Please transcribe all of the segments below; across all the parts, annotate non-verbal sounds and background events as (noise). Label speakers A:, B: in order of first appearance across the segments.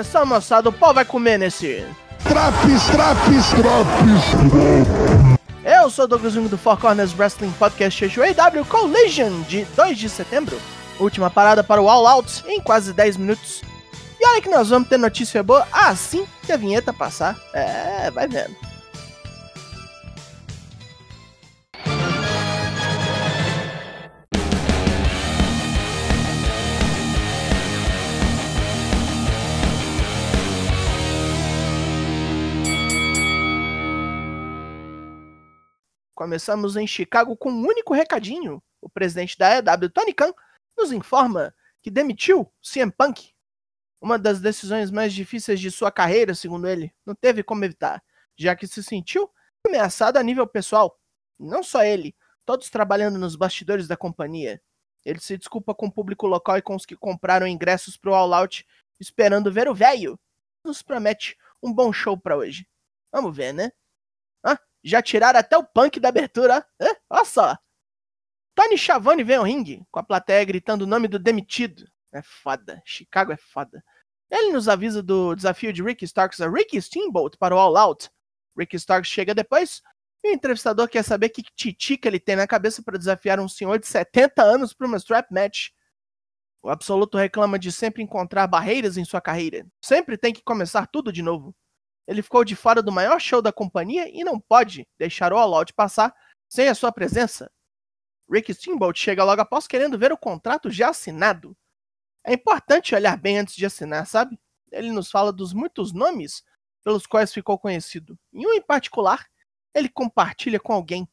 A: Atenção, moçada, o pau vai comer nesse.
B: Traps, traps, traps.
A: Eu sou o Douglas Jung do Four Corners Wrestling Podcast AW Collision de 2 de setembro. Última parada para o All Out em quase 10 minutos. E olha que nós vamos ter notícia boa assim que a vinheta passar. É, vai vendo. Começamos em Chicago com um único recadinho. O presidente da EW, Tony Khan, nos informa que demitiu CM Punk. Uma das decisões mais difíceis de sua carreira, segundo ele. Não teve como evitar, já que se sentiu ameaçado a nível pessoal. Não só ele, todos trabalhando nos bastidores da companhia. Ele se desculpa com o público local e com os que compraram ingressos pro All Out, esperando ver o velho. Nos promete um bom show para hoje. Vamos ver, né? Já tiraram até o punk da abertura, ó. Olha só. Tony Schiavone vem ao ringue, com a plateia gritando o nome do demitido. É foda. Chicago é foda. Ele nos avisa do desafio de Ricky Starks a Ricky Steamboat para o All Out. Ricky Starks chega depois e o entrevistador quer saber que titica ele tem na cabeça para desafiar um senhor de 70 anos para uma strap match. O Absoluto reclama de sempre encontrar barreiras em sua carreira. Sempre tem que começar tudo de novo. Ele ficou de fora do maior show da companhia e não pode deixar o All Out passar sem a sua presença. Rick Steamboat chega logo após querendo ver o contrato já assinado. É importante olhar bem antes de assinar, sabe? Ele nos fala dos muitos nomes pelos quais ficou conhecido. E um em particular, ele compartilha com alguém.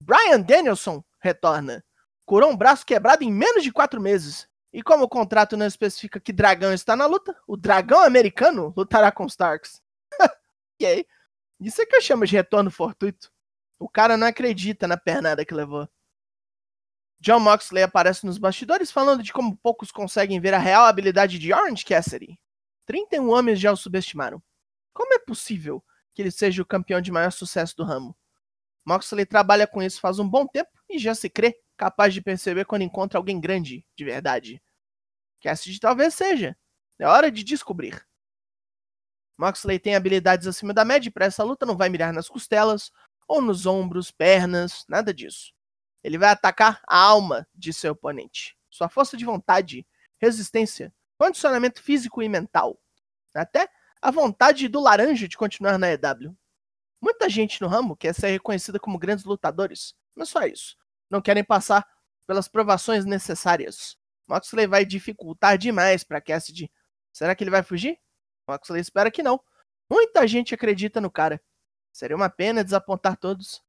A: Brian Danielson retorna. Curou um braço quebrado em menos de quatro meses. E como o contrato não especifica que dragão está na luta, o dragão americano lutará com Starks. Ok. Isso é que eu chamo de retorno fortuito. O cara não acredita na pernada que levou. John Moxley aparece nos bastidores falando de como poucos conseguem ver a real habilidade de Orange Cassidy. 31 homens já o subestimaram. Como é possível que ele seja o campeão de maior sucesso do ramo? Moxley trabalha com isso faz um bom tempo e já se crê capaz de perceber quando encontra alguém grande, de verdade. Cassidy talvez seja. É hora de descobrir. Moxley tem habilidades acima da média e para essa luta não vai mirar nas costelas, ou nos ombros, pernas, nada disso. Ele vai atacar a alma de seu oponente, sua força de vontade, resistência, condicionamento físico e mental, até a vontade do laranja de continuar na EW. Muita gente no ramo quer ser reconhecida como grandes lutadores, mas só isso. Não querem passar pelas provações necessárias. Moxley vai dificultar demais para Cassidy. Será que ele vai fugir? Moxley espera que não. Muita gente acredita no cara. Seria uma pena desapontar todos.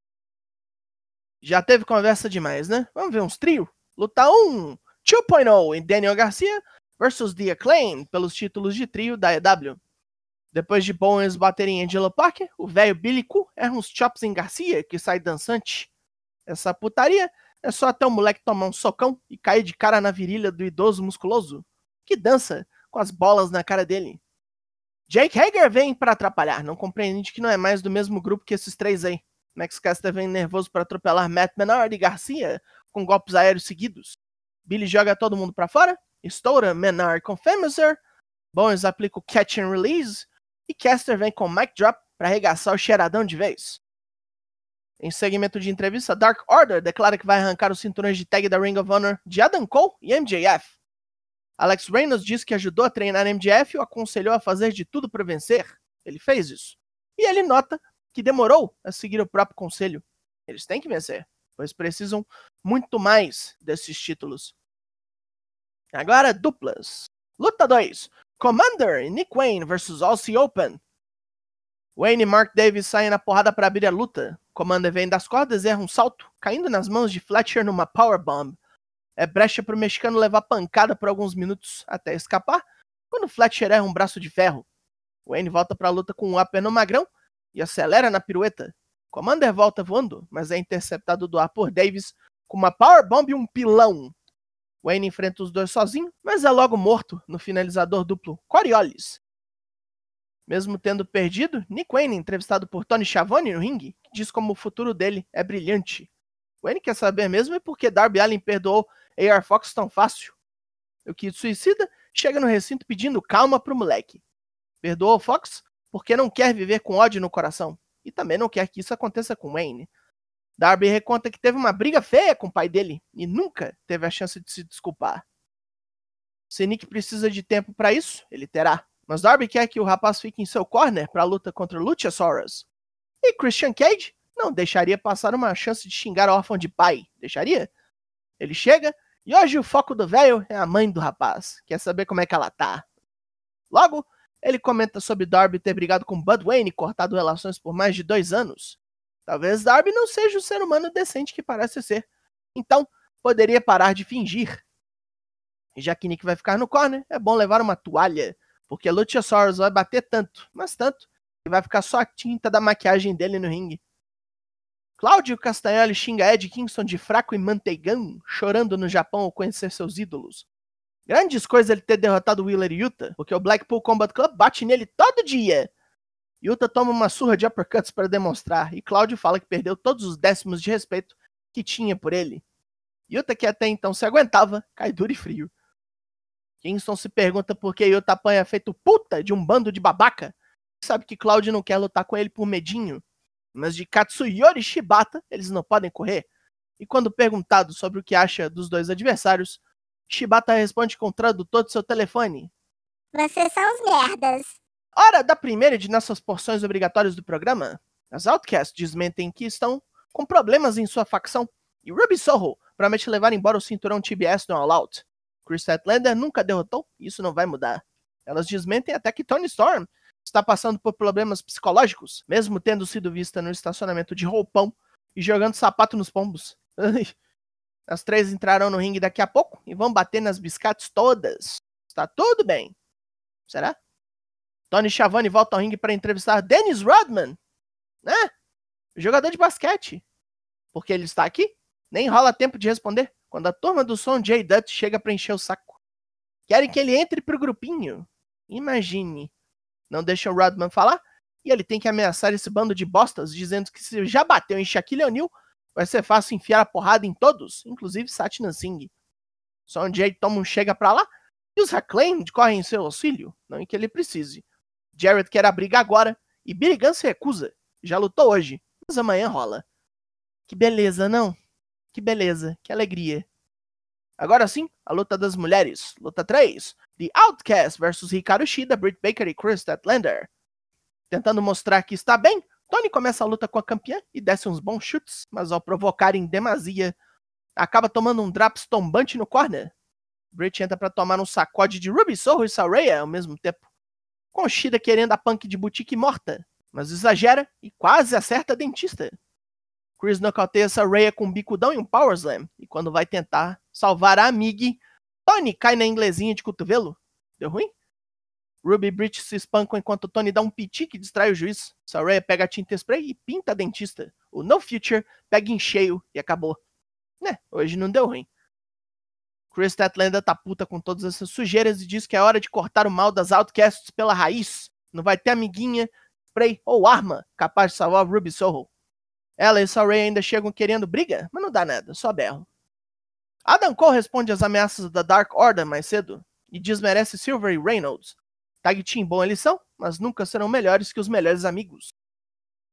A: Já teve conversa demais, né? Vamos ver uns trio? Luta 1, 2.0 em Daniel Garcia versus The Acclaim pelos títulos de trio da EW. Depois de Bowens bater em Angelo Parker, o velho Billy Cu erra uns chops em Garcia que sai dançante. Essa putaria é só até o moleque tomar um socão e cair de cara na virilha do idoso musculoso, que dança com as bolas na cara dele. Jake Hager vem para atrapalhar, não compreende que não é mais do mesmo grupo que esses três aí. Max Caster vem nervoso para atropelar Matt Menard e Garcia com golpes aéreos seguidos. Billy joga todo mundo para fora, estoura Menard com Femiser, Bones aplica o catch and release e Caster vem com Mike Drop para arregaçar o cheiradão de vez. Em segmento de entrevista, Dark Order declara que vai arrancar os cinturões de tag da Ring of Honor de Adam Cole e MJF. Alex Reynolds disse que ajudou a treinar MJF e o aconselhou a fazer de tudo para vencer. Ele fez isso. E ele nota que demorou a seguir o próprio conselho. Eles têm que vencer, pois precisam muito mais desses títulos. Agora, duplas. Luta 2. Commander e Nick Wayne versus Aussie Open. Wayne e Mark Davis saem na porrada para abrir a luta. Commander vem das cordas e erra um salto, caindo nas mãos de Fletcher numa powerbomb é brecha para o mexicano levar pancada por alguns minutos até escapar, quando Fletcher erra um braço de ferro. Wayne volta para a luta com um upper no magrão e acelera na pirueta. Commander volta voando, mas é interceptado do ar por Davis com uma powerbomb e um pilão. Wayne enfrenta os dois sozinho, mas é logo morto no finalizador duplo Coriolis. Mesmo tendo perdido, Nick Wayne, entrevistado por Tony Schiavone no ringue, diz como o futuro dele é brilhante. Wayne quer saber mesmo é porque Darby Allin perdoou AR Fox tão fácil. O Kid Suicida chega no recinto pedindo calma pro moleque. Perdoa o Fox porque não quer viver com ódio no coração e também não quer que isso aconteça com Wayne. Darby reconta que teve uma briga feia com o pai dele e nunca teve a chance de se desculpar. Se Nick precisa de tempo para isso, ele terá. Mas Darby quer que o rapaz fique em seu corner para a luta contra Luchasaurus. E Christian Cage não deixaria passar uma chance de xingar o órfão de pai. Deixaria? Ele chega e hoje o foco do velho é a mãe do rapaz. Quer saber como é que ela tá. Logo, ele comenta sobre Darby ter brigado com Bud Wayne e cortado relações por mais de dois anos. Talvez Darby não seja o ser humano decente que parece ser. Então, poderia parar de fingir. E já que Nick vai ficar no corner, é bom levar uma toalha, porque Luchasaurus vai bater tanto, mas tanto, que vai ficar só a tinta da maquiagem dele no ringue. Cláudio Castanholi xinga Ed Kingston de fraco e manteigão, chorando no Japão ao conhecer seus ídolos. Grandes coisas ele ter derrotado Wheeler e Yuta, porque o Blackpool Combat Club bate nele todo dia. Yuta toma uma surra de uppercuts para demonstrar, e Cláudio fala que perdeu todos os décimos de respeito que tinha por ele. Yuta, que até então se aguentava, cai duro e frio. Kingston se pergunta por que Yuta apanha feito puta de um bando de babaca. Sabe que Cláudio não quer lutar com ele por medinho, mas de Katsuyori Shibata eles não podem correr. E quando perguntado sobre o que acha dos dois adversários, Shibata responde com o tradutor de seu telefone:
C: Vocês são os merdas.
A: Hora da primeira de nossas porções obrigatórias do programa. As Outcasts desmentem que estão com problemas em sua facção e Ruby Soho promete levar embora o cinturão TBS no All Out. Chris Statlander nunca derrotou e isso não vai mudar. Elas desmentem até que Tony Storm está passando por problemas psicológicos, mesmo tendo sido vista no estacionamento de roupão e jogando sapato nos pombos. As três entrarão no ringue daqui a pouco e vão bater nas biscates todas. Está tudo bem. Será? Tony Schiavone volta ao ringue para entrevistar Dennis Rodman, né? Jogador de basquete. Porque ele está aqui, nem rola tempo de responder quando a turma do som Jay Dutt chega para encher o saco. Querem que ele entre pro grupinho. Imagine não deixam o Rodman falar, e ele tem que ameaçar esse bando de bostas, dizendo que se já bateu em Shaquille O'Neal, vai ser fácil enfiar a porrada em todos, inclusive Satnam Singh. Só um toma um chega pra lá, e os Acclaimed correm em seu auxílio, não em que ele precise. Jared quer a briga agora, e Gunn se recusa. Já lutou hoje, mas amanhã rola. Que beleza, não? Que beleza, que alegria. Agora sim, a luta das mulheres. Luta 3. The Outcast versus Ricardo Shida, Britt Baker e Chris Statlander. Tentando mostrar que está bem, Tony começa a luta com a campeã e desce uns bons chutes, mas ao provocar em demasia, acaba tomando um draps tombante no corner. Britt entra para tomar um sacode de Ruby Soho e Saraya ao mesmo tempo, com Shida querendo a punk de boutique morta, mas exagera e quase acerta a dentista. Chris nocauteia Saraya com um bicudão e um power slam, e quando vai tentar salvar a Amig, Tony cai na inglesinha de cotovelo. Deu ruim? Ruby Bridge se espancam enquanto Tony dá um piti que distrai o juiz. Saraya pega a tinta spray e pinta a dentista. O No Future pega em cheio e acabou. Né, hoje não deu ruim. Chris Statlander tá puta com todas essas sujeiras e diz que é hora de cortar o mal das Outcasts pela raiz. Não vai ter amiguinha, spray ou arma capaz de salvar Ruby Soho. Ela e Saraya ainda chegam querendo briga, mas não dá nada, só berro. Adam Cole responde às ameaças da Dark Order mais cedo e desmerece Silver e Reynolds. Tag Team bom eles são, mas nunca serão melhores que os melhores amigos.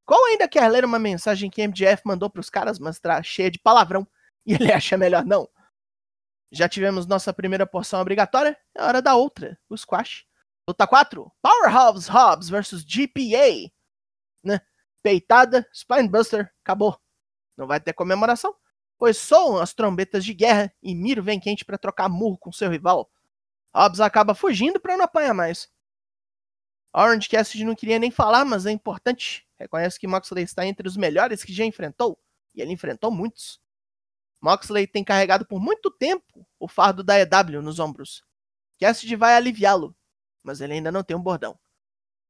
A: Cole ainda quer ler uma mensagem que MJF mandou para os caras, mas tá cheia de palavrão (laughs) e ele acha melhor não. Já tivemos nossa primeira porção obrigatória, é hora da outra, o squash. Luta 4, Powerhouse Hobbs versus GPA. Né? Peitada, Spinebuster, acabou. Não vai ter comemoração, pois soam as trombetas de guerra e Miro vem quente para trocar murro com seu rival. Hobbs acaba fugindo para não apanhar mais. Orange Cassidy não queria nem falar, mas é importante. Reconhece que Moxley está entre os melhores que já enfrentou, e ele enfrentou muitos. Moxley tem carregado por muito tempo o fardo da EW nos ombros. Cassidy vai aliviá-lo, mas ele ainda não tem um bordão.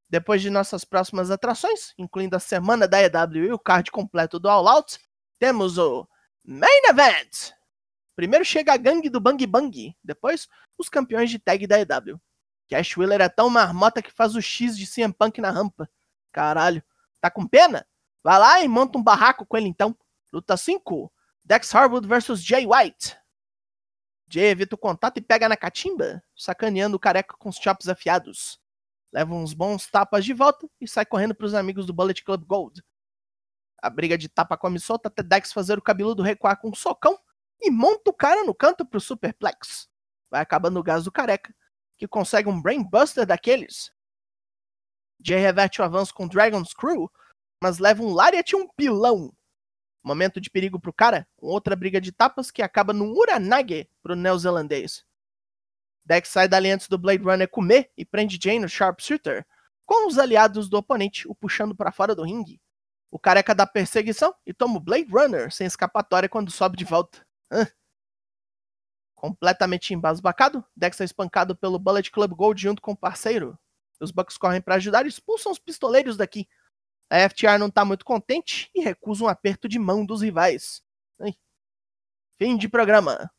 A: Depois de nossas próximas atrações, incluindo a semana da EW e o card completo do All Out, temos o Main Event! Primeiro chega a gangue do Bang Bang, depois os campeões de tag da EW. Cash Wheeler é tão marmota que faz o X de CM Punk na rampa. Caralho, tá com pena? Vai lá e monta um barraco com ele então. Luta 5: Dex Harwood versus Jay White. Jay evita o contato e pega na catimba, sacaneando o careca com os chops afiados. Leva uns bons tapas de volta e sai correndo pros amigos do Bullet Club Gold. A briga de tapa come solta até Dex fazer o cabeludo recuar com um socão e monta o cara no canto pro Superplex. Vai acabando o gás do careca, que consegue um Brainbuster daqueles. Jay reverte o avanço com Dragon's Crew, mas leva um Lariat e um pilão. Momento de perigo pro cara, com outra briga de tapas que acaba num Uranage pro neozelandês. Dex sai dali antes do Blade Runner comer e prende Jay no Sharpshooter, com os aliados do oponente o puxando para fora do ringue. O careca dá perseguição e toma o Blade Runner sem escapatória quando sobe de volta. Hã? Completamente embasbacado, Dex é espancado pelo Bullet Club Gold junto com o parceiro. Os Bucks correm para ajudar e expulsam os pistoleiros daqui. A FTR não tá muito contente e recusa um aperto de mão dos rivais. Ai. Fim de programa.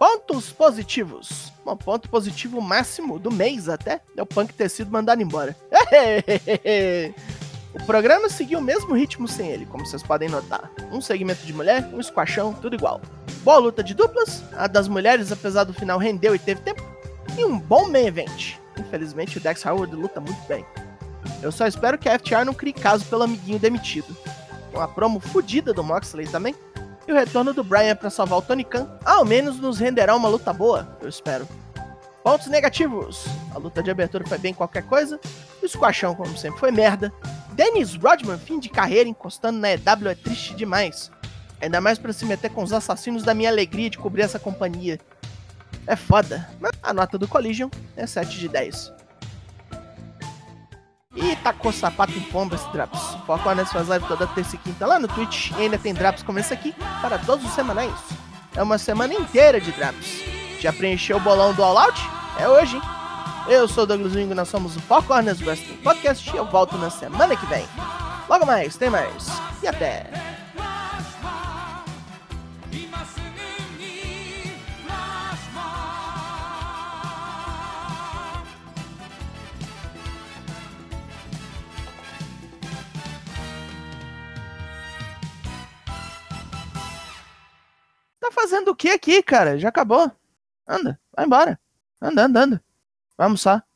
A: Pontos positivos. Bom, ponto positivo máximo do mês até é o Punk ter sido mandado embora. (laughs) o programa seguiu o mesmo ritmo sem ele, como vocês podem notar. Um segmento de mulher, um squashão, tudo igual. Boa luta de duplas, a das mulheres, apesar do final rendeu e teve tempo. E um bom main event. Infelizmente o Dex Howard luta muito bem. Eu só espero que a FTR não crie caso pelo amiguinho demitido. Uma promo fodida do Moxley também e o retorno do Brian para salvar o Tony Khan, ao menos nos renderá uma luta boa, eu espero. Pontos negativos: a luta de abertura foi bem qualquer coisa, o squashão, como sempre, foi merda. Dennis Rodman, fim de carreira, encostando na EW é triste demais. Ainda mais para se meter com os assassinos da minha alegria de cobrir essa companhia. É foda, mas a nota do Collision é 7 de 10. E tacou sapato em pomba esse Drops. Foco Hornets faz live toda terça e quinta lá no Twitch. E ainda tem Drops como esse aqui para todos os semanais. É uma semana inteira de Drops. Já preencheu o bolão do All Out? É hoje, hein? Eu sou o Douglas Wingo, nós somos o Foco Hornets Wrestling Podcast e eu volto na semana que vem. Logo mais, tem mais. E até! Tá fazendo o que aqui, cara? Já acabou. Anda, vai embora. Anda, anda, anda. Vai almoçar.